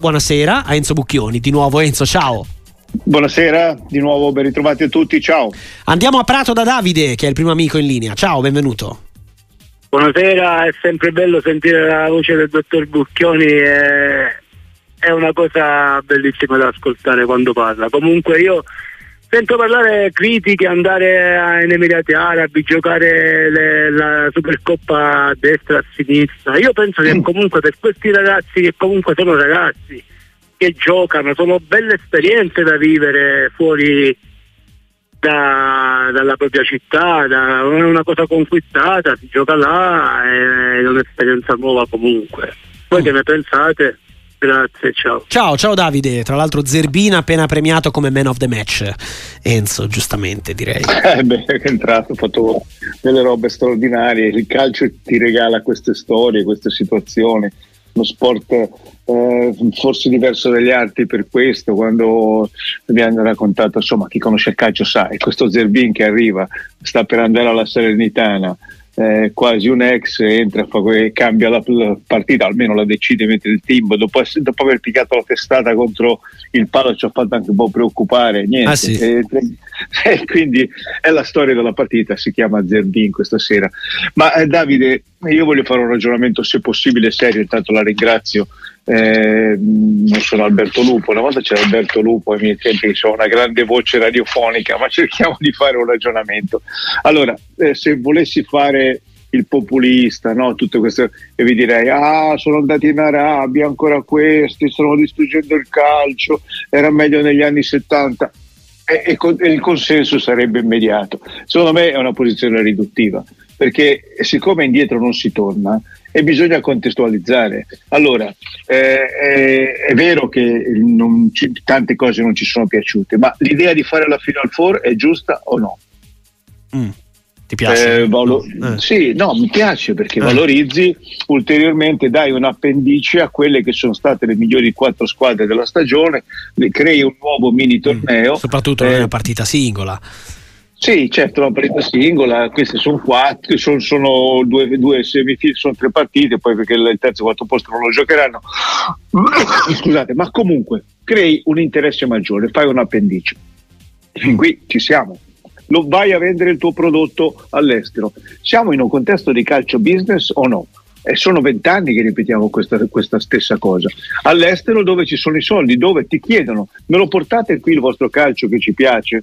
Buonasera a Enzo Bucchioni, di nuovo Enzo, ciao. Buonasera, di nuovo ben ritrovati a tutti, ciao. Andiamo a Prato da Davide, che è il primo amico in linea. Ciao, benvenuto. Buonasera, è sempre bello sentire la voce del dottor Bucchioni, è, è una cosa bellissima da ascoltare quando parla. Comunque io sento parlare critiche, andare in Emirati Arabi, giocare le, la Supercoppa a destra a sinistra. Io penso che comunque per questi ragazzi che comunque sono ragazzi che giocano, sono belle esperienze da vivere fuori da, dalla propria città, da, è una cosa conquistata, si gioca là, è un'esperienza nuova comunque. Voi che ne pensate? Grazie, ciao. Ciao, ciao Davide. Tra l'altro Zerbina appena premiato come man of the match. Enzo, giustamente direi. Eh beh, è entrato, ha fatto delle robe straordinarie. Il calcio ti regala queste storie, queste situazioni. Uno sport eh, forse diverso dagli altri per questo, quando mi hanno raccontato, insomma, chi conosce il calcio sa, è questo Zerbin che arriva, sta per andare alla Serenitana eh, quasi un ex entra e cambia la, partita, almeno la decide mentre il team, dopo, dopo, aver piccato la testata contro il palo ci ha fatto anche un po' preoccupare, niente. Ah, sì. e, e, quindi è la storia della partita, si chiama Zerbin questa sera. Ma eh, Davide, io voglio fare un ragionamento se possibile serio, intanto la ringrazio. Eh, non sono Alberto Lupo, una volta c'era Alberto Lupo ai miei tempi, sono una grande voce radiofonica, ma cerchiamo di fare un ragionamento. Allora, eh, se volessi fare il populista, no? Tutte queste, e vi direi: Ah, sono andati in Arabia, ancora questi, stanno distruggendo il calcio, era meglio negli anni 70. E, e, e il consenso sarebbe immediato. Secondo me è una posizione riduttiva perché siccome indietro non si torna e bisogna contestualizzare. Allora, eh, è, è, vero che ci, tante cose non ci sono piaciute, ma l'idea di fare la Final Four è giusta o no? Mm. Ti piace? Eh, valo- eh. Sì, no, mi piace perché eh. valorizzi ulteriormente, dai un appendice a quelle che sono state le migliori quattro squadre della stagione, crei un nuovo mini mm. torneo. Mm. Soprattutto eh, una partita singola. Sì, certo, la partita singola, queste sono quattro, sono, sono due, due semifinali, sono tre partite, poi perché il terzo e quarto posto non lo giocheranno. Scusate, ma comunque crei un interesse maggiore, fai un appendice. Fin qui ci siamo. Lo vai a vendere il tuo prodotto all'estero. Siamo in un contesto di calcio business o no? E sono vent'anni che ripetiamo questa, questa, stessa cosa. All'estero dove ci sono i soldi, dove ti chiedono, me lo portate qui il vostro calcio che ci piace?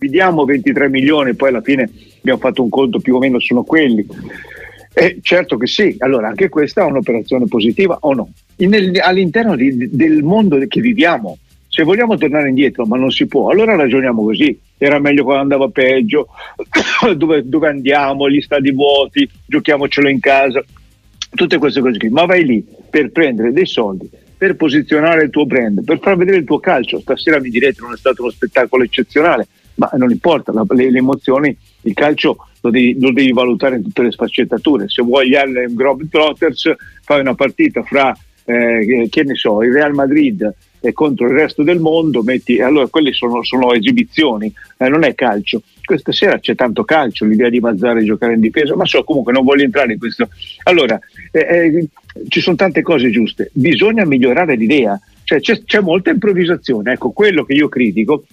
Vi diamo 23 milioni, poi alla fine abbiamo fatto un conto più o meno sono quelli. Eh, certo che sì, allora anche questa è un'operazione positiva o no? In, all'interno di, del mondo che viviamo, se vogliamo tornare indietro, ma non si può, allora ragioniamo così. Era meglio quando andava peggio, dove, dove andiamo, gli stadi vuoti, giochiamocelo in casa, tutte queste cose qui. Ma vai lì per prendere dei soldi, per posizionare il tuo brand, per far vedere il tuo calcio. Stasera mi direte non è stato uno spettacolo eccezionale, ma non importa, la, le, le, emozioni, il calcio lo devi, lo devi, valutare in tutte le sfaccettature. Se vuoi Harlem Globetrotters, fai una partita fra, eh, che ne so, il Real Madrid e contro il resto del mondo, metti, allora quelle sono, sono esibizioni, eh, non è calcio. Questa sera c'è tanto calcio, l'idea di Mazzare giocare in difesa, ma so comunque non voglio entrare in questo. Allora, eh, eh ci sono tante cose giuste, bisogna migliorare l'idea, cioè c'è, c'è molta improvvisazione. Ecco, quello che io critico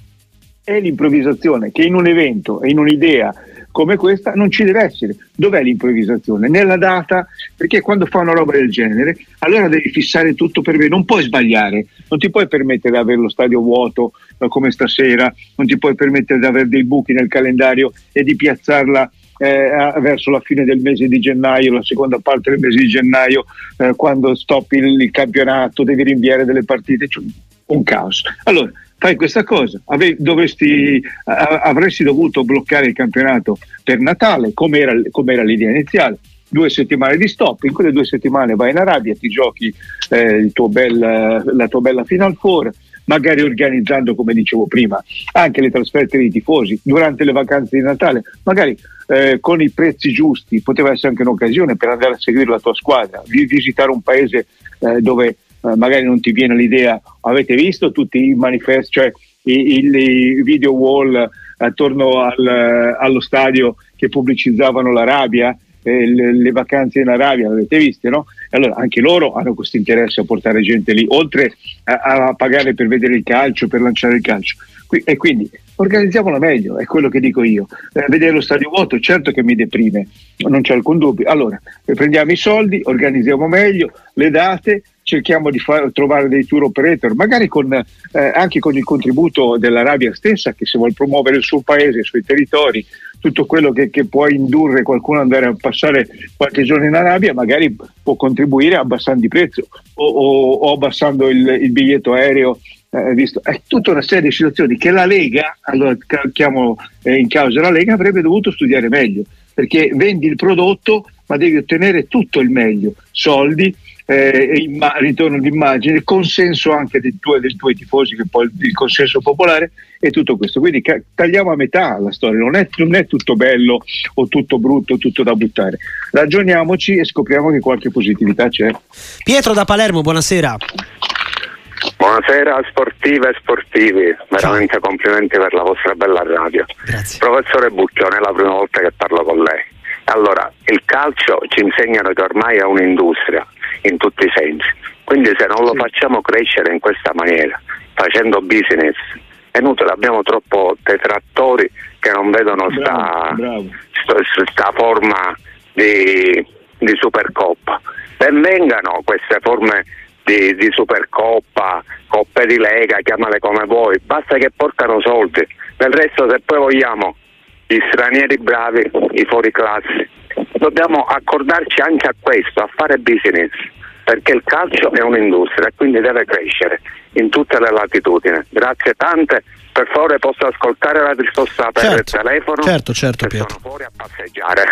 è l'improvvisazione che in un evento e in un'idea come questa non ci deve essere. Dov'è l'improvvisazione? Nella data, perché quando fa una roba del genere, allora devi fissare tutto per me, non puoi sbagliare, non ti puoi permettere di avere lo stadio vuoto eh, come stasera, non ti puoi permettere di avere dei buchi nel calendario e di piazzarla eh, verso la fine del mese di gennaio, la seconda parte del mese di gennaio, eh, quando stoppi il, il, campionato, devi rinviare delle partite, cioè, un caos. Allora, fai questa cosa, Ave, dovresti, avresti dovuto bloccare il campionato per Natale, come era, come era l'idea iniziale due settimane di stop, in quelle due settimane vai in Arabia, ti giochi eh, bel, la tua bella Final Four, magari organizzando, come dicevo prima, anche le trasferte dei tifosi durante le vacanze di Natale, magari eh, con i prezzi giusti, poteva essere anche un'occasione per andare a seguire la tua squadra, visitare un paese eh, dove eh, magari non ti viene l'idea, avete visto tutti i manifesti, cioè i, i, video wall attorno al, allo stadio che pubblicizzavano l'Arabia eh, le, le, vacanze in Arabia, l'avete viste, no? Allora anche loro hanno questo interesse a portare gente lì, oltre a, a, pagare per vedere il calcio, per lanciare il calcio. Qui, e quindi organizziamola meglio, è quello che dico io. Eh, vedere lo stadio vuoto, certo che mi deprime, non c'è alcun dubbio. Allora, prendiamo i soldi, organizziamo meglio le date, cerchiamo di far, trovare dei tour operator, magari con, eh, anche con il contributo dell'Arabia stessa che se vuole promuovere il suo paese, i suoi territori, tutto quello che, che, può indurre qualcuno ad andare a passare qualche giorno in Arabia, magari può contribuire abbassando il prezzo o, o, o abbassando il, il, biglietto aereo. Eh, visto. È tutta una serie di situazioni che la Lega, allora chiamo eh, in causa la Lega, avrebbe dovuto studiare meglio, perché vendi il prodotto ma devi ottenere tutto il meglio, soldi, eh, imma- ritorno d'immagine, consenso anche dei tuoi, dei tuoi tifosi, che poi il consenso popolare e tutto questo. Quindi ca- tagliamo a metà la storia, non è, non è tutto bello o tutto brutto, tutto da buttare. Ragioniamoci e scopriamo che qualche positività c'è. Pietro da Palermo, buonasera. Buonasera sportive e sportivi, veramente Ciao. complimenti per la vostra bella radio. Grazie. Professore Bucchione, è la prima volta che parlo con lei. Allora, il calcio ci insegnano che ormai è un'industria in tutti i sensi, quindi se non lo sì. facciamo crescere in questa maniera, facendo business, è inutile, abbiamo troppo detrattori che non vedono bravo, sta, bravo. Sta, sta, forma di, di Supercoppa. Benvengano queste forme di, di, Supercoppa, coppe di Lega, chiamale come vuoi, basta che portano soldi. Del resto se poi vogliamo gli stranieri bravi, i fuori classe. Dobbiamo accordarci anche a questo, a fare business, perché il calcio è un'industria e quindi deve crescere in tutte le latitudini. Grazie tante. Per favore posso ascoltare la risposta per certo, il telefono? Certo, certo, Pietro. Sono fuori a passeggiare.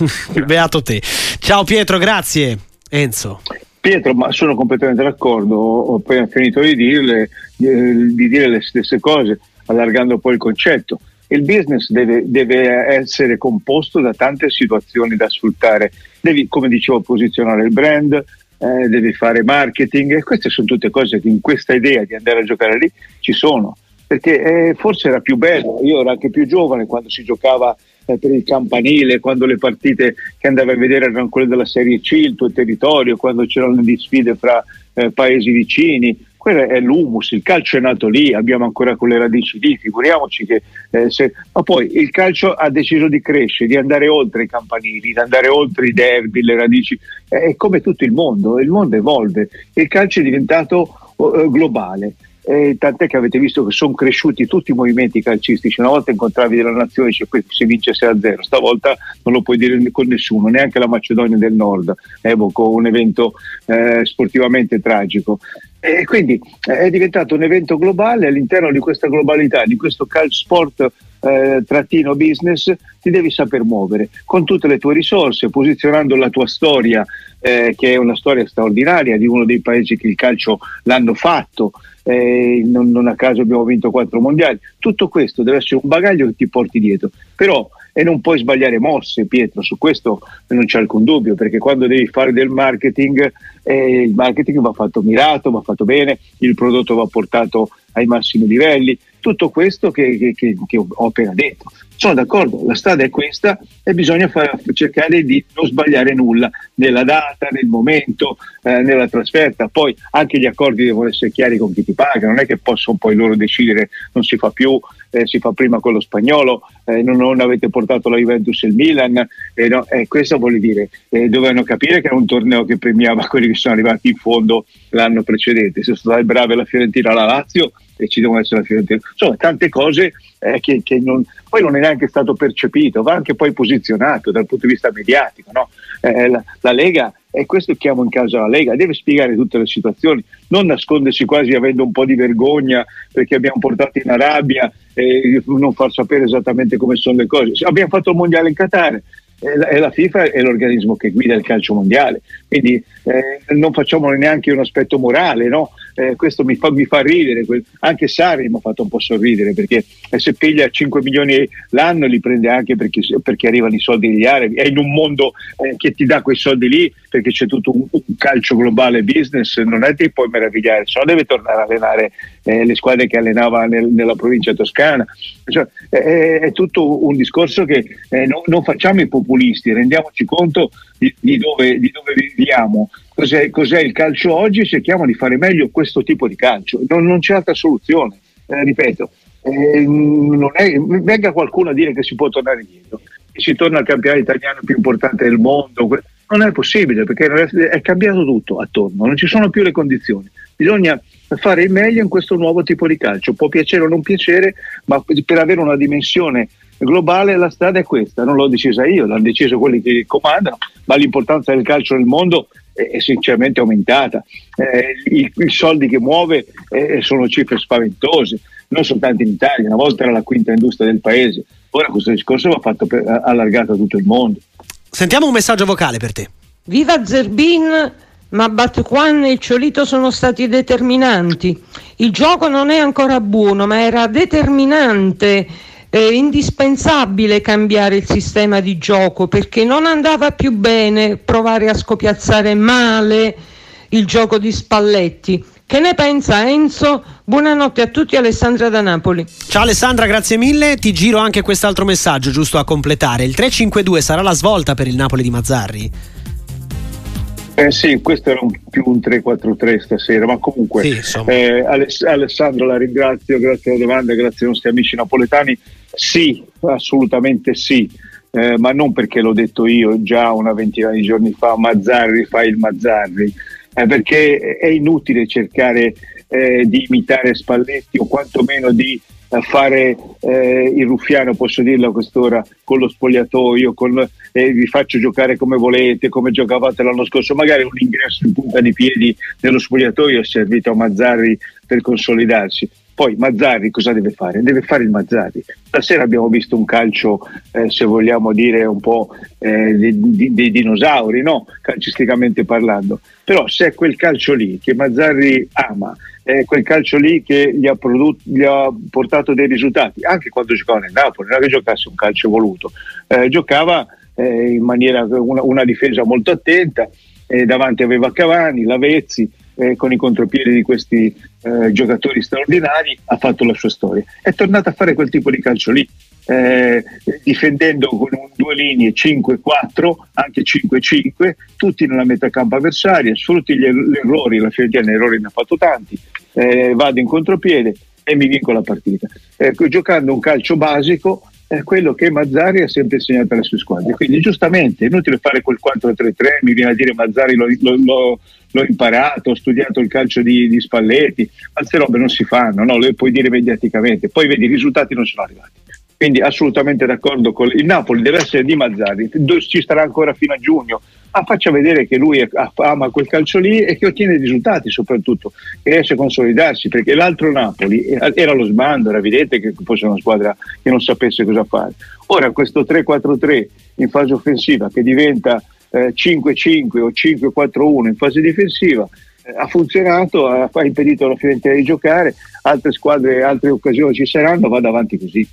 Beato te. Ciao Pietro, grazie. Enzo. Pietro, ma sono completamente d'accordo, ho appena finito di, dirle, di dire le stesse cose, allargando poi il concetto il business deve, deve, essere composto da tante situazioni da sfruttare. Devi, come dicevo, posizionare il brand, eh, devi fare marketing e queste sono tutte cose che in questa idea di andare a giocare lì ci sono. Perché eh, forse era più bello, io ero anche più giovane quando si giocava eh, per il campanile, quando le partite che andavi a vedere erano quelle della Serie C, il tuo territorio, quando c'erano le sfide fra eh, paesi vicini, quello è l'humus, il calcio è nato lì, abbiamo ancora quelle radici lì, figuriamoci che eh, se... ma poi il calcio ha deciso di crescere, di andare oltre i campanili, di andare oltre i derby, le radici, è come tutto il mondo, il mondo evolve, il calcio è diventato uh, globale eh, tant'è che avete visto che sono cresciuti tutti i movimenti calcistici. Una volta incontravi della nazione dice si vince 6 a 0, stavolta non lo puoi dire con nessuno, neanche la Macedonia del Nord. Evoco un evento eh, sportivamente tragico. E quindi eh, è diventato un evento globale. All'interno di questa globalità, di questo calcio sport eh, trattino business, ti devi saper muovere. Con tutte le tue risorse, posizionando la tua storia, eh, che è una storia straordinaria di uno dei paesi che il calcio l'hanno fatto, eh, non, non, a caso abbiamo vinto quattro mondiali. Tutto questo deve essere un bagaglio che ti porti dietro, però e non puoi sbagliare mosse, Pietro, su questo non c'è alcun dubbio, perché quando devi fare del marketing, eh, il marketing va fatto mirato, va fatto bene, il prodotto va portato ai massimi livelli, tutto questo che, che, che, ho appena detto. Sono d'accordo, la strada è questa e bisogna far, cercare di non sbagliare nulla nella data, nel momento, eh, nella trasferta. Poi anche gli accordi devono essere chiari con chi ti paga, non è che possono poi loro decidere non si fa più, eh, si fa prima con lo spagnolo, eh, non, non, avete portato la Juventus e il Milan. Eh, no, questo vuol dire, eh, dovevano capire che era un torneo che premiava quelli che sono arrivati in fondo l'anno precedente. Se sono state brave la Fiorentina e la Lazio, e ci devono essere la Fiorentina. Insomma, tante cose eh, che, che non, poi non è neanche stato percepito, va anche poi posizionato dal punto di vista mediatico. No? Eh, la, la, Lega, e questo chiamo in causa la Lega, deve spiegare tutte le situazioni, non nascondersi quasi avendo un po' di vergogna perché abbiamo portato in Arabia e non far sapere esattamente come sono le cose. Abbiamo fatto il mondiale in Qatar, e la FIFA è l'organismo che guida il calcio mondiale, quindi eh, non facciamo neanche un aspetto morale, no? eh, questo mi fa, mi fa ridere, anche Sarri mi ha fatto un po' sorridere perché se piglia 5 milioni l'anno li prende anche perché, perché arrivano i soldi degli arabi, è in un mondo eh, che ti dà quei soldi lì perché c'è tutto un, un calcio globale business, non è che puoi meravigliare, se no deve tornare a allenare eh, le squadre che allenava nel, nella provincia toscana, cioè, è, è, tutto un discorso che eh, non, non, facciamo i populisti, rendiamoci conto di, di, dove, di dove viviamo cos'è, cos'è, il calcio oggi cerchiamo di fare meglio questo tipo di calcio. Non, non c'è altra soluzione, eh, ripeto. Eh, è, venga qualcuno a dire che si può tornare indietro, che si torna al campionato italiano più importante del mondo. Non è possibile perché è cambiato tutto attorno, non ci sono più le condizioni. Bisogna fare il meglio in questo nuovo tipo di calcio. Può piacere o non piacere, ma per avere una dimensione globale la strada è questa. Non l'ho decisa io, l'hanno deciso quelli che comandano, ma l'importanza del calcio nel mondo è sinceramente aumentata. Eh, i, i, soldi che muove eh, sono cifre spaventose, non soltanto in Italia, una volta era la quinta industria del paese, ora questo discorso va fatto per, allargato a tutto il mondo. Sentiamo un messaggio vocale per te. Viva Zerbin, ma Batquan e il Ciolito sono stati determinanti. Il gioco non è ancora buono, ma era determinante è indispensabile cambiare il sistema di gioco perché non andava più bene provare a scopiazzare male il gioco di Spalletti. Che ne pensa Enzo? Buonanotte a tutti, Alessandra da Napoli. Ciao Alessandra, grazie mille. Ti giro anche quest'altro messaggio giusto a completare. Il 352 sarà la svolta per il Napoli di Mazzarri? Eh sì, questo era un, più un 3-4-3 stasera, ma comunque sì, eh, Aless- Alessandro la ringrazio, grazie alla domanda, grazie ai nostri amici napoletani. Sì, assolutamente sì, eh, ma non perché l'ho detto io già una ventina di giorni fa, Mazzarri fa il Mazzarri, eh, perché è inutile cercare eh, di imitare Spalletti o quantomeno di fare eh, il ruffiano, posso dirlo a quest'ora, con lo spogliatoio, con, eh, vi faccio giocare come volete, come giocavate l'anno scorso, magari un ingresso in punta di piedi nello spogliatoio è servito a Mazzarri per consolidarsi. Poi Mazzarri cosa deve fare? Deve fare il Mazzarri. Stasera abbiamo visto un calcio, eh, se vogliamo dire, un po' eh, dei dinosauri, no? calcisticamente parlando. Però se è quel calcio lì che Mazzarri ama, è quel calcio lì che gli ha, prodotto, gli ha, portato dei risultati, anche quando giocava nel Napoli, non è che giocasse un calcio voluto, eh, giocava eh, in maniera una, una, difesa molto attenta, eh, davanti aveva Cavani, Lavezzi, eh, con i contropiedi di questi eh, giocatori straordinari, ha fatto la sua storia. È tornato a fare quel tipo di calcio lì, eh, difendendo con un, due linee 5-4, anche 5-5, tutti nella metà campo avversaria, sfrutti gli, gli errori, la Fiorentina errori ne ha fatto tanti, eh, vado in contropiede e mi vinco la partita. Ecco, giocando un calcio basico è quello che Mazzari ha sempre insegnato alle sue squadre. Quindi giustamente è inutile fare quel 4-3-3, mi viene a dire Mazzari l'ho, l'ho, l'ho imparato, ho studiato il calcio di, di Spalletti, queste robe non si fanno, no? le puoi dire mediaticamente, poi vedi i risultati non sono arrivati. Quindi assolutamente d'accordo con il Napoli, deve essere di Mazzari, ci starà ancora fino a giugno, ma faccia vedere che lui ama quel calcio lì e che ottiene risultati soprattutto, che riesce a consolidarsi, perché l'altro Napoli era lo sbando, era evidente che fosse una squadra che non sapesse cosa fare. Ora questo 3-4-3 in fase offensiva che diventa eh, 5-5 o 5-4-1 in fase difensiva eh, ha funzionato, ha, impedito alla Fiorentina di giocare, altre squadre, altre occasioni ci saranno, vada avanti così.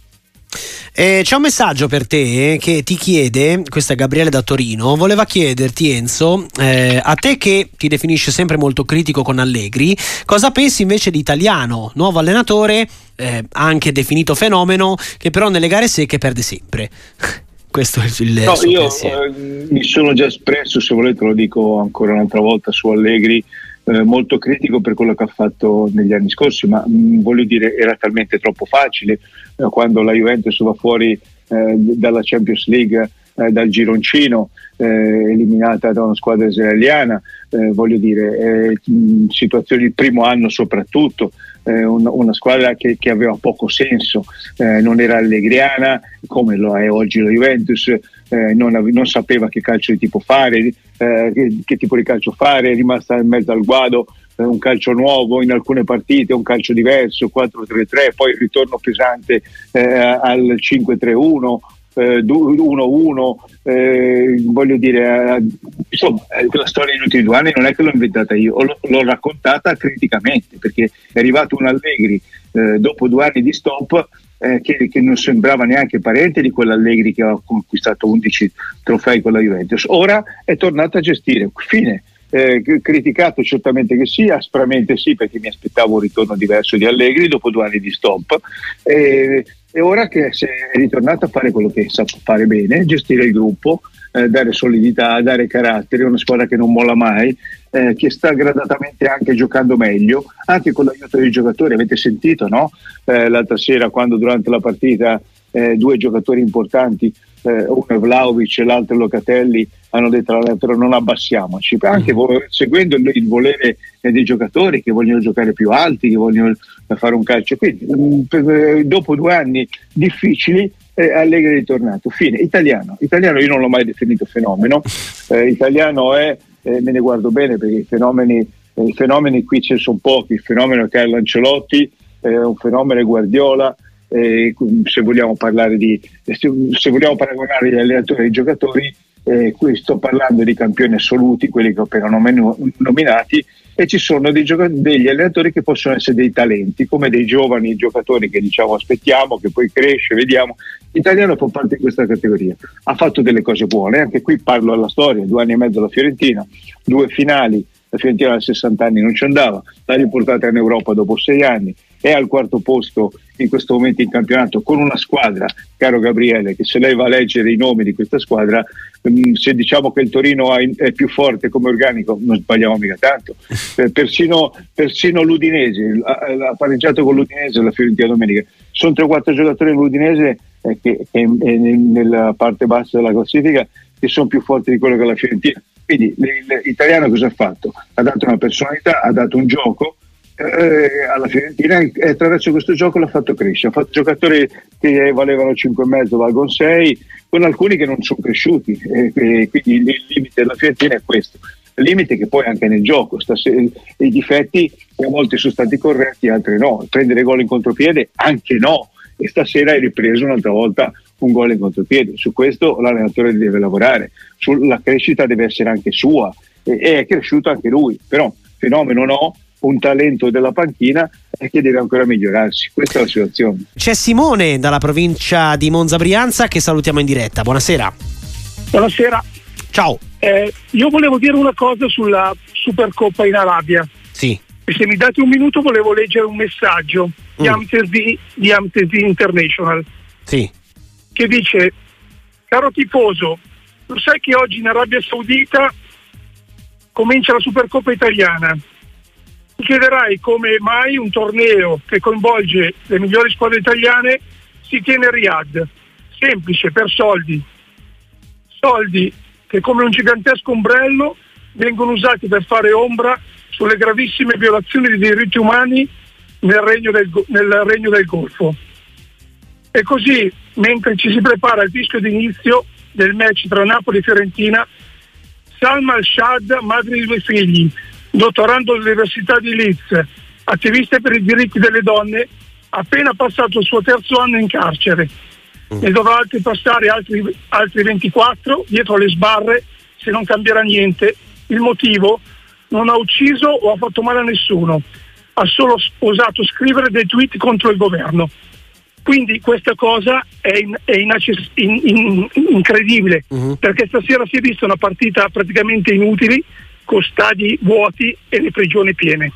Eh, c'è un messaggio per te che ti chiede, questo è Gabriele da Torino, voleva chiederti Enzo, eh, a te che ti definisce sempre molto critico con Allegri, cosa pensi invece di Italiano, nuovo allenatore, eh, anche definito fenomeno, che però nelle gare secche perde sempre? Questo è il no, io eh, mi sono già espresso, se volete lo dico ancora un'altra volta su Allegri, eh, molto critico per quello che ha fatto negli anni scorsi, ma mh, mm, voglio dire era talmente troppo facile eh, quando la Juventus va fuori eh, dalla Champions League eh, dal gironcino, eh, eliminata da una squadra israeliana, eh, voglio dire, in situazioni di primo anno soprattutto, una, squadra che, che, aveva poco senso, non era allegriana come lo è oggi la Juventus, non, non, sapeva che calcio di tipo fare, che, che, tipo di calcio fare, è rimasta in mezzo al guado, un calcio nuovo in alcune partite, un calcio diverso, 4-3-3, poi il ritorno pesante eh, al 5-3-1, eh, 1-1, eh, voglio dire, eh, insomma, eh, la storia degli ultimi due anni non è che l'ho inventata io, l'ho, l'ho raccontata criticamente perché è arrivato un Allegri eh, dopo due anni di stop eh, che, che, non sembrava neanche parente di quell'Allegri che aveva conquistato 11 trofei con la Juventus. Ora è tornato a gestire. Fine. Eh, criticato certamente che sì, aspramente sì, perché mi aspettavo un ritorno diverso di Allegri dopo due anni di stop. Eh, e ora che è ritornato a fare quello che sa fare bene, gestire il gruppo, eh, dare solidità, dare carattere, una squadra che non molla mai, eh, che sta gradatamente anche giocando meglio, anche con l'aiuto dei giocatori. Avete sentito no? eh, l'altra sera quando durante la partita eh, due giocatori importanti, eh, uno è Vlaovic e l'altro è Locatelli, hanno detto all'allenatore non abbassiamoci, anche vo- seguendo il, volere dei giocatori che vogliono giocare più alti, che vogliono fare un calcio. Quindi per, dopo due anni difficili eh, Allegri è ritornato. Fine. Italiano. Italiano io non l'ho mai definito fenomeno. Eh, italiano è, eh, me ne guardo bene perché i fenomeni, eh, i fenomeni qui ce ne sono pochi. Il fenomeno è Carlo Ancelotti, un fenomeno è Guardiola. se vogliamo parlare di se vogliamo paragonare gli allenatori ai giocatori, eh, qui sto parlando di campioni assoluti, quelli che ho appena nominati, e ci sono dei degli allenatori che possono essere dei talenti, come dei giovani giocatori che diciamo aspettiamo, che poi cresce, vediamo. L'italiano fa parte di questa categoria. Ha fatto delle cose buone, anche qui parlo alla storia, due anni e mezzo alla Fiorentina, due finali, la Fiorentina a 60 anni non ci andava, l'ha riportata in Europa dopo sei anni, è al quarto posto in questo momento in campionato con una squadra, caro Gabriele, che se lei va a leggere i nomi di questa squadra, mm, se diciamo che il Torino è più forte come organico, non sbagliamo mica tanto. Eh, persino, persino l'Udinese, ha pareggiato con l'Udinese la Fiorentina domenica. Sono 3-4 giocatori dell'Udinese eh, che, che nella parte bassa della classifica che sono più forti di quello che la Fiorentina. Quindi l'italiano cosa ha fatto? Ha dato una personalità, ha dato un gioco eh, alla Fiorentina e attraverso questo gioco l'ha fatto crescere. Ha fatto giocatori che valevano 5,5, valgono 6, con alcuni che non sono cresciuti. Eh, quindi il limite della Fiorentina è questo. Il limite che poi anche nel gioco, stasera, i difetti a volte sono stati corretti, altri no. Prendere gol in contropiede anche no. E stasera hai ripreso un'altra volta un gol in contropiede. Su questo l'allenatore deve lavorare, la crescita deve essere anche sua e è cresciuto anche lui, però fenomeno no, un talento della panchina e che deve ancora migliorarsi. Questa è la situazione. C'è Simone dalla provincia di Monza Brianza che salutiamo in diretta. Buonasera. Buonasera. Ciao. Eh, io volevo dire una cosa sulla Supercoppa in Arabia. Sì. E se mi date un minuto volevo leggere un messaggio mm. di Amtesdi di Amtesdi International. Sì. Che dice, caro tifoso, lo sai che oggi in Arabia Saudita comincia la Supercoppa italiana chiederai come mai un torneo che coinvolge le migliori squadre italiane si tiene a Riyadh. Semplice, per soldi. Soldi che come un gigantesco ombrello vengono usati per fare ombra sulle gravissime violazioni dei diritti umani nel regno del, nel regno del Golfo. E così, mentre ci si prepara al fischio d'inizio del match tra Napoli e Fiorentina, Salma al-Shad, madre di due figli, dottorando all'Università di Leeds, attivista per i diritti delle donne, appena passato il suo terzo anno in carcere. Mm. Ne dovrà altri passare altri, altri 24 dietro le sbarre se non cambierà niente. Il motivo? Non ha ucciso o ha fatto male a nessuno, ha solo osato scrivere dei tweet contro il governo. Quindi questa cosa è, in, è inaccess- in, in, incredibile uh-huh. perché stasera si è vista una partita praticamente inutile con stadi vuoti e le prigioni piene.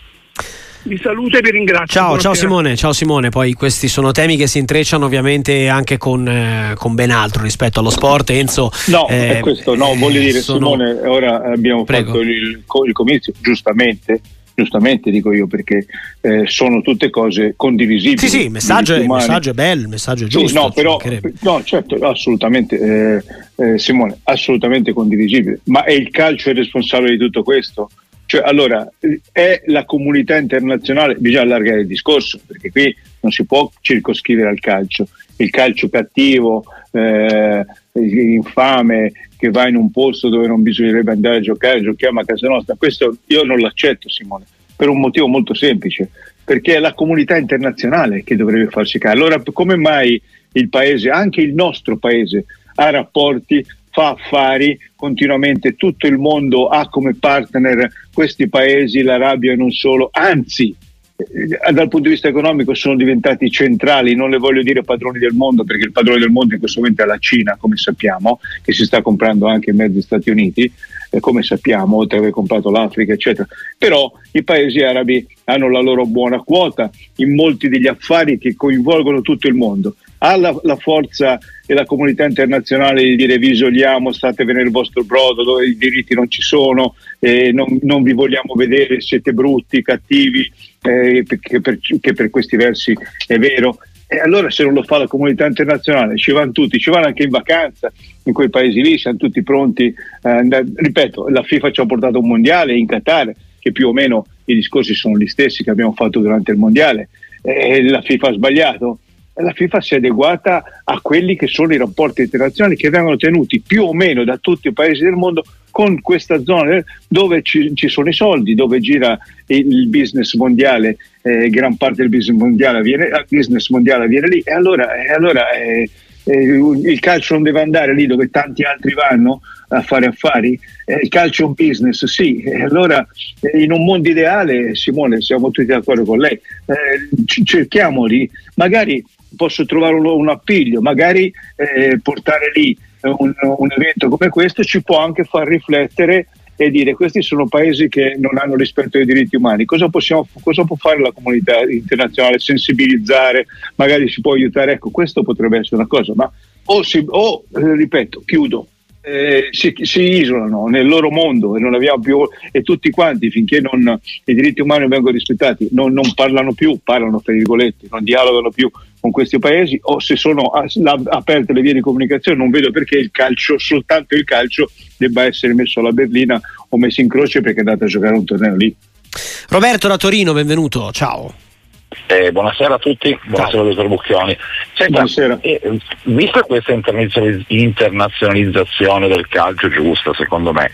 Vi saluto e vi ringrazio. Ciao, ciao Simone, ciao Simone. Poi questi sono temi che si intrecciano ovviamente anche con, eh, con ben altro rispetto allo sport. Enzo. No, eh, è questo, no, voglio dire, sono... Simone, ora abbiamo Prego. fatto il, il comizio, giustamente, giustamente dico io perché eh, sono tutte cose condivisibili. Sì, sì, il messaggio, messaggio è bello, il messaggio è giusto. Sì, no, però, no, certo, assolutamente, eh, eh, Simone, assolutamente condivisibile, ma è il calcio il responsabile di tutto questo? Cioè, allora, è la comunità internazionale, bisogna allargare il discorso, perché qui non si può circoscrivere al calcio. Il calcio cattivo, eh, infame, che va in un posto dove non bisognerebbe andare a giocare, giochiamo a casa nostra. Questo io non l'accetto, Simone, per un motivo molto semplice, perché è la comunità internazionale che dovrebbe farsi carico. Allora, come mai il paese, anche il nostro paese, ha rapporti, fa affari continuamente, tutto il mondo ha come partner questi paesi, l'Arabia e non solo, anzi dal punto di vista economico sono diventati centrali, non le voglio dire padroni del mondo perché il padrone del mondo in questo momento è la Cina, come sappiamo, che si sta comprando anche in mezzo agli Stati Uniti, eh, come sappiamo, oltre ad aver comprato l'Africa, eccetera. Però i paesi arabi hanno la loro buona quota in molti degli affari che coinvolgono tutto il mondo. Ha la, la forza e la comunità internazionale di dire vi isoliamo, statevene nel vostro brodo dove i diritti non ci sono, eh, non, non, vi vogliamo vedere, siete brutti, cattivi, eh, che, per, che per questi versi è vero. E allora se non lo fa la comunità internazionale ci vanno tutti, ci vanno anche in vacanza in quei paesi lì, siamo tutti pronti. Eh, ripeto, la FIFA ci ha portato un mondiale in Qatar, che più o meno i discorsi sono gli stessi che abbiamo fatto durante il mondiale. Eh, la FIFA ha sbagliato, la FIFA si è adeguata a quelli che sono i rapporti internazionali che vengono tenuti più o meno da tutti i paesi del mondo con questa zona dove ci, ci sono i soldi, dove gira il, business mondiale, eh, gran parte del business mondiale avviene, business mondiale avviene lì. E allora, e allora eh, eh, il calcio non deve andare lì dove tanti altri vanno a fare affari, eh, il calcio è un business, sì, e allora eh, in un mondo ideale, Simone, siamo tutti d'accordo con lei, eh, cerchiamoli, magari posso trovare un, un appiglio, magari eh, portare lì un, un, evento come questo ci può anche far riflettere e dire questi sono paesi che non hanno rispetto ai diritti umani, cosa, possiamo, cosa può fare la comunità internazionale? Sensibilizzare, magari si può aiutare, ecco questo potrebbe essere una cosa, ma o, si, o eh, ripeto, chiudo, eh, si, si, isolano nel loro mondo e non abbiamo più e tutti quanti finché non, i diritti umani vengono rispettati non, non, parlano più, parlano tra virgolette, non dialogano più con questi paesi o se sono aperte le vie di comunicazione non vedo perché il calcio, soltanto il calcio debba essere messo alla berlina o messo in croce perché è andato a giocare un torneo lì. Roberto da Torino, benvenuto, ciao. Eh, buonasera a tutti, buonasera Ciao. dottor Bucchioni. Senta, buonasera. Eh, vista questa internazionalizzazione del calcio giusta, secondo me,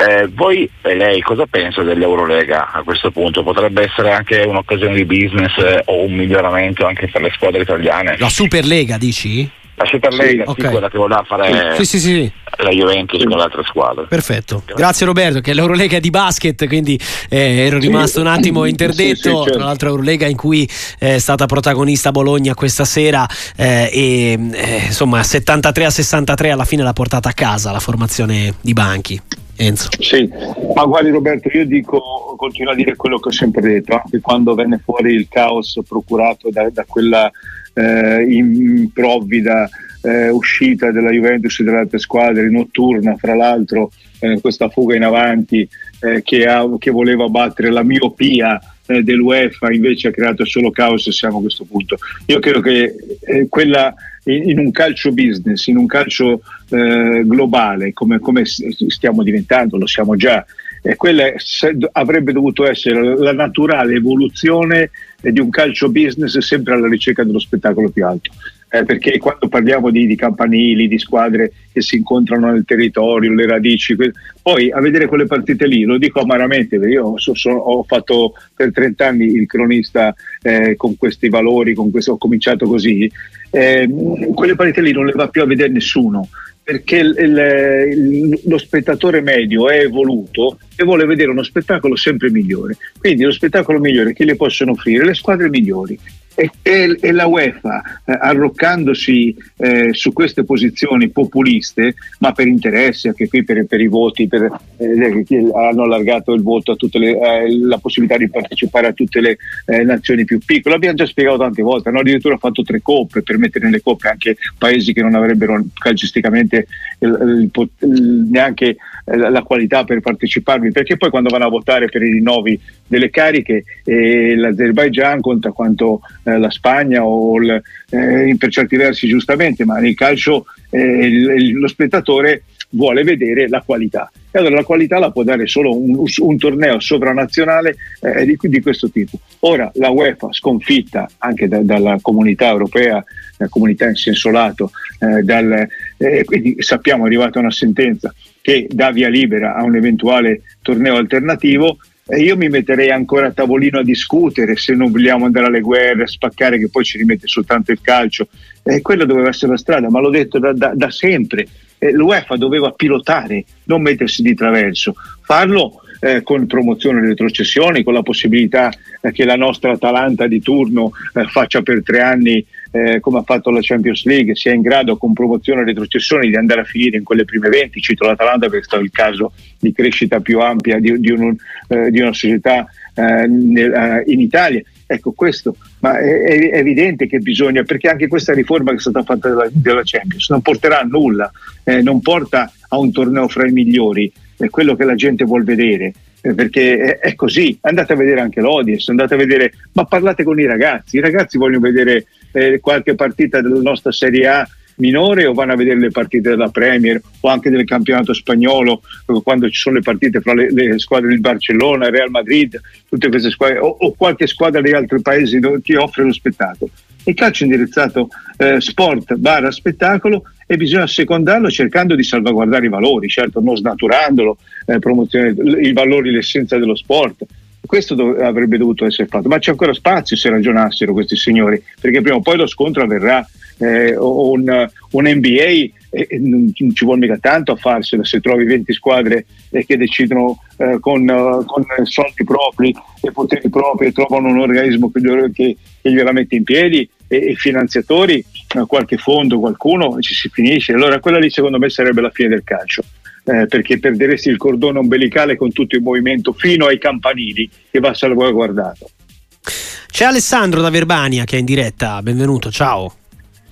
eh, voi e lei cosa pensa dell'Eurolega a questo punto? Potrebbe essere anche un'occasione di business eh, o un miglioramento anche per le squadre italiane? La Superlega dici? La Superlega, sì, okay. sì, quella che voleva fare sì, sì, sì, la Juventus con le altre squadre. Perfetto, grazie, grazie Roberto, che è l'Eurolega di basket, quindi eh, ero rimasto un attimo interdetto, certo. tra l'altro Eurolega in cui è stata protagonista Bologna questa sera eh, e eh, insomma 73 a 63 alla fine l'ha portata a casa la formazione di Banchi. Enzo. Sì, ma guardi Roberto, io dico, continuo a dire quello che ho sempre detto, anche quando venne fuori il caos procurato da, da quella eh, improvvida eh, uscita della Juventus e delle altre squadre, notturna fra l'altro, eh, questa fuga in avanti eh, che, ha, che, voleva battere la miopia eh, dell'UEFA, invece ha creato solo caos e siamo a questo punto. Io credo che quella in, in, un calcio business, in un calcio eh, globale come, come stiamo diventando, lo siamo già, e quella avrebbe dovuto essere la naturale evoluzione di un calcio business sempre alla ricerca dello spettacolo più alto. Eh, perché quando parliamo di, di, campanili, di squadre che si incontrano nel territorio, le radici, que- poi a vedere quelle partite lì, lo dico amaramente, perché io so, so, ho fatto per 30 anni il cronista eh, con questi valori, con questo, ho cominciato così, eh, quelle partite lì non le va più a vedere nessuno perché il, il, lo spettatore medio è evoluto e vuole vedere uno spettacolo sempre migliore. Quindi lo spettacolo migliore che le possono offrire le squadre migliori e, e, e la UEFA eh, arroccandosi eh, su queste posizioni populiste, ma per interesse, anche qui per, per i voti, per, eh, hanno allargato il voto a tutte le, eh, la possibilità di partecipare a tutte le eh, nazioni più piccole. L'abbiamo già spiegato tante volte, hanno addirittura fatto tre coppe per mettere nelle coppe anche paesi che non avrebbero calcisticamente il, il, il, neanche la qualità per parteciparvi, perché poi quando vanno a votare per i rinnovi delle cariche l'Azerbaijan conta quanto eh, la Spagna o il, eh, per certi versi giustamente, ma nel calcio eh, il, lo spettatore vuole vedere la qualità. E allora la qualità la può dare solo un, un torneo sovranazionale eh, di, di, questo tipo. Ora la UEFA, sconfitta anche da, dalla comunità europea, la comunità in senso lato, eh, dal, eh, quindi sappiamo è arrivata una sentenza che dà via libera a un eventuale torneo alternativo, E io mi metterei ancora a tavolino a discutere se non vogliamo andare alle guerre, a spaccare che poi ci rimette soltanto il calcio. E quella doveva essere la strada, ma l'ho detto da, da, da sempre. Eh, L'UEFA doveva pilotare, non mettersi di traverso. Farlo eh, con promozione delle retrocessioni, con la possibilità eh, che la nostra Atalanta di turno eh, faccia per tre anni eh, come ha fatto la Champions League, sia in grado con promozione e retrocessioni di andare a finire in quelle prime 20, cito l'Atalanta perché è stato il caso di crescita più ampia di, di, un, eh, di una società eh, nel, in Italia. Ecco questo, ma è, è, evidente che bisogna, perché anche questa riforma che è stata fatta della, della Champions non porterà a nulla, non porta a un torneo fra i migliori, è quello che la gente vuole vedere eh, perché è, così. Andate a vedere anche l'Odies, andate a vedere, ma parlate con i ragazzi. I ragazzi vogliono vedere eh, qualche partita della nostra Serie A minore o vanno a vedere le partite della Premier o anche del campionato spagnolo eh, quando ci sono le partite fra le, le squadre del Barcellona, Real Madrid, tutte queste squadre o, o qualche squadra di altri paesi ti offre lo spettacolo. Il calcio indirizzato eh, sport barra spettacolo e bisogna secondarlo cercando di salvaguardare i valori, certo non snaturandolo, eh, promozione, i valori, l'essenza dello sport. Questo dov- avrebbe dovuto essere fatto, ma c'è ancora spazio se ragionassero questi signori, perché prima o poi lo scontro avverrà. Eh, un, un, NBA eh, non ci vuole mica tanto a farsela se trovi 20 squadre eh, che decidono eh, con, con, soldi propri e poteri propri e trovano un organismo che, che, che gliela mette in piedi e, e finanziatori, eh, qualche fondo, qualcuno, ci si finisce. Allora quella lì secondo me sarebbe la fine del calcio. Eh, perché perderesti il cordone ombelicale con tutto il movimento fino ai campanili che va salvaguardato. C'è Alessandro da Verbania che è in diretta, benvenuto, ciao.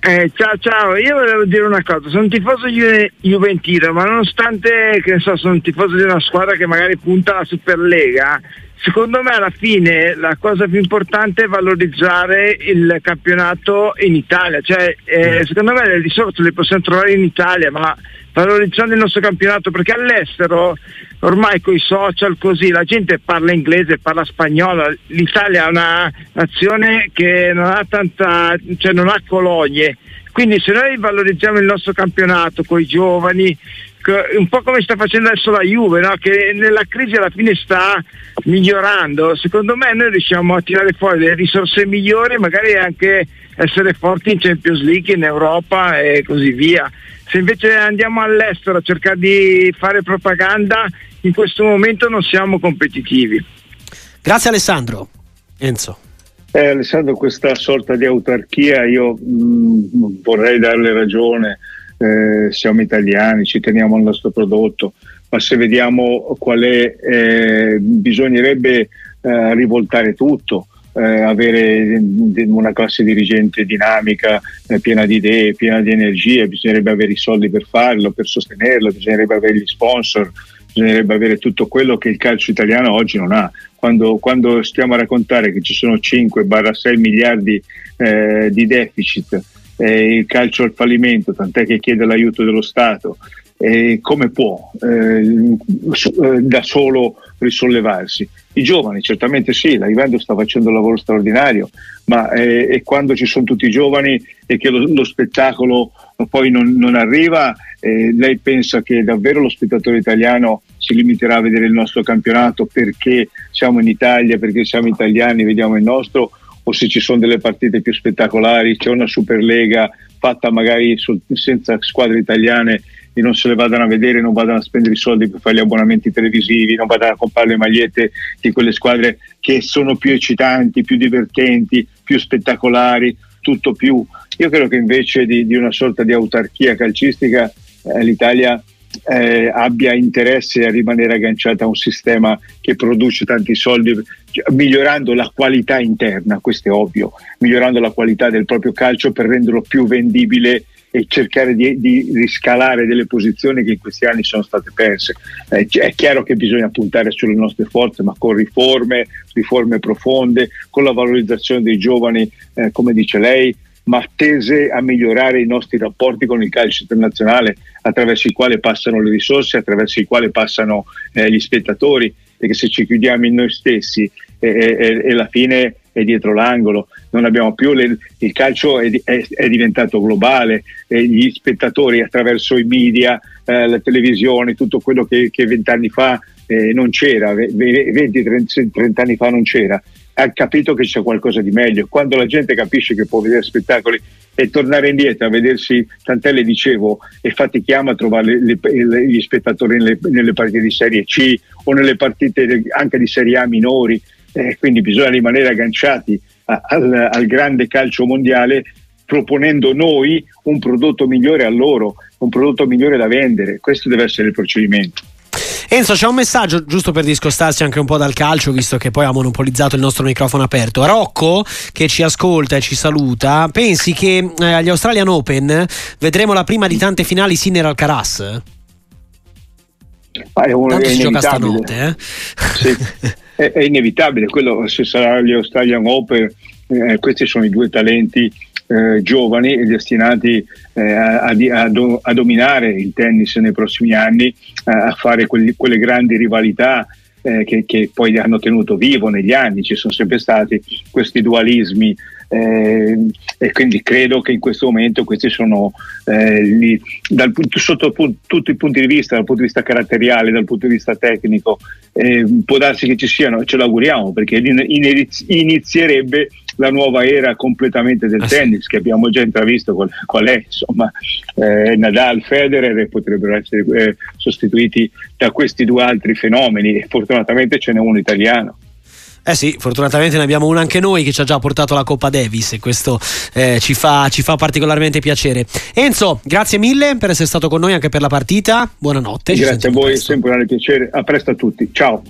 Eh, ciao ciao, io volevo dire una cosa, sono un tifoso ju- juventino, ma nonostante che so, sono un tifoso di una squadra che magari punta alla Superlega, Secondo me alla fine la cosa più importante è valorizzare il campionato in Italia, cioè, eh, secondo me le risorse le possiamo trovare in Italia, ma valorizzando il nostro campionato, perché all'estero ormai con i social così la gente parla inglese, parla spagnolo, l'Italia è una nazione che non ha tanta, cioè non ha colonie, quindi se noi valorizziamo il nostro campionato con i giovani, un po' come sta facendo adesso la Juve, no? che nella crisi alla fine sta migliorando. Secondo me noi riusciamo a tirare fuori delle risorse migliori magari anche essere forti in Champions League, in Europa e così via. Se invece andiamo all'estero a cercare di fare propaganda, in questo momento non siamo competitivi. Grazie Alessandro. Enzo. Eh, Alessandro, questa sorta di autarchia io mh, mm, vorrei darle ragione eh, siamo italiani, ci teniamo al nostro prodotto, ma se vediamo qual è, eh, bisognerebbe eh, rivoltare tutto. Eh, avere una classe dirigente dinamica, eh, piena di idee, piena di energie, bisognerebbe avere i soldi per farlo, per sostenerlo, bisognerebbe avere gli sponsor, bisognerebbe avere tutto quello che il calcio italiano oggi non ha. Quando, quando stiamo a raccontare che ci sono 5-6 miliardi eh, di deficit, eh, il calcio al fallimento, tant'è che chiede l'aiuto dello Stato. Eh, come può eh, eh, da solo risollevarsi? I giovani, certamente sì, la Juventus sta facendo un lavoro straordinario, ma eh, quando ci sono tutti i giovani e che lo, lo spettacolo poi non, non arriva, eh, lei pensa che davvero lo spettatore italiano si limiterà a vedere il nostro campionato perché siamo in Italia, perché siamo italiani, vediamo il nostro, o se ci sono delle partite più spettacolari, c'è una Superlega fatta magari senza squadre italiane e non se le vadano a vedere, non vadano a spendere i soldi per fare gli abbonamenti televisivi, non vadano a comprare le magliette di quelle squadre che sono più eccitanti, più divertenti, più spettacolari, tutto più. Io credo che invece di, di una sorta di autarchia calcistica eh, l'Italia eh, abbia interesse a rimanere agganciata a un sistema che produce tanti soldi, cioè, migliorando la qualità interna, questo è ovvio, migliorando la qualità del proprio calcio per renderlo più vendibile e cercare di, di riscalare delle posizioni che in questi anni sono state perse. Eh, è chiaro che bisogna puntare sulle nostre forze, ma con riforme, riforme profonde, con la valorizzazione dei giovani, eh, come dice lei, ma tese a migliorare i nostri rapporti con il calcio internazionale attraverso i quali passano le risorse, attraverso i quali passano eh, gli spettatori, perché se ci chiudiamo in noi stessi e eh, la fine è dietro l'angolo, non abbiamo più le, il calcio è, è, è diventato globale, gli spettatori attraverso i media, eh, la televisione, tutto quello che vent'anni fa eh, non c'era, 20-30 anni fa non c'era, ha capito che c'è qualcosa di meglio. Quando la gente capisce che può vedere spettacoli e tornare indietro a vedersi, tant'è le dicevo, e fatichiamo a trovare le, le, gli spettatori nelle, nelle, partite di Serie C o nelle partite anche di Serie A minori, eh, quindi bisogna rimanere agganciati a, al, al grande calcio mondiale proponendo noi un prodotto migliore a loro, un prodotto migliore da vendere. Questo deve essere il procedimento. Enzo, c'è un messaggio giusto per discostarsi anche un po' dal calcio, visto che poi ha monopolizzato il nostro microfono aperto. Rocco, che ci ascolta e ci saluta, pensi che eh, agli Australian Open vedremo la prima di tante finali Sinner Alcaraz? Ah, è, un, Tanto si gioca stanotte, eh? sì, è, è, inevitabile. Quello, se sarà gli Australian Open, eh, questi sono i due talenti eh, giovani destinati eh, a, a, a, dominare il tennis nei prossimi anni, a fare quelli, quelle grandi rivalità eh, che, che, poi hanno tenuto vivo negli anni, ci sono sempre stati questi dualismi eh, e quindi credo che in questo momento questi sono eh, lì, dal, sotto tutti i punti di vista, dal punto di vista caratteriale, dal punto di vista tecnico, eh, può darsi che ci siano, ce l'auguriamo perché inizierebbe la nuova era completamente del ah, tennis sì. che abbiamo già intravisto qual, qual è insomma eh, Nadal, Federer potrebbero essere eh, sostituiti da questi due altri fenomeni e fortunatamente ce n'è uno italiano eh sì, fortunatamente ne abbiamo uno anche noi che ci ha già portato la Coppa Davis e questo eh, ci, fa, ci, fa, particolarmente piacere. Enzo, grazie mille per essere stato con noi anche per la partita. Buonanotte. Grazie a voi, sempre un piacere. A presto a tutti. Ciao.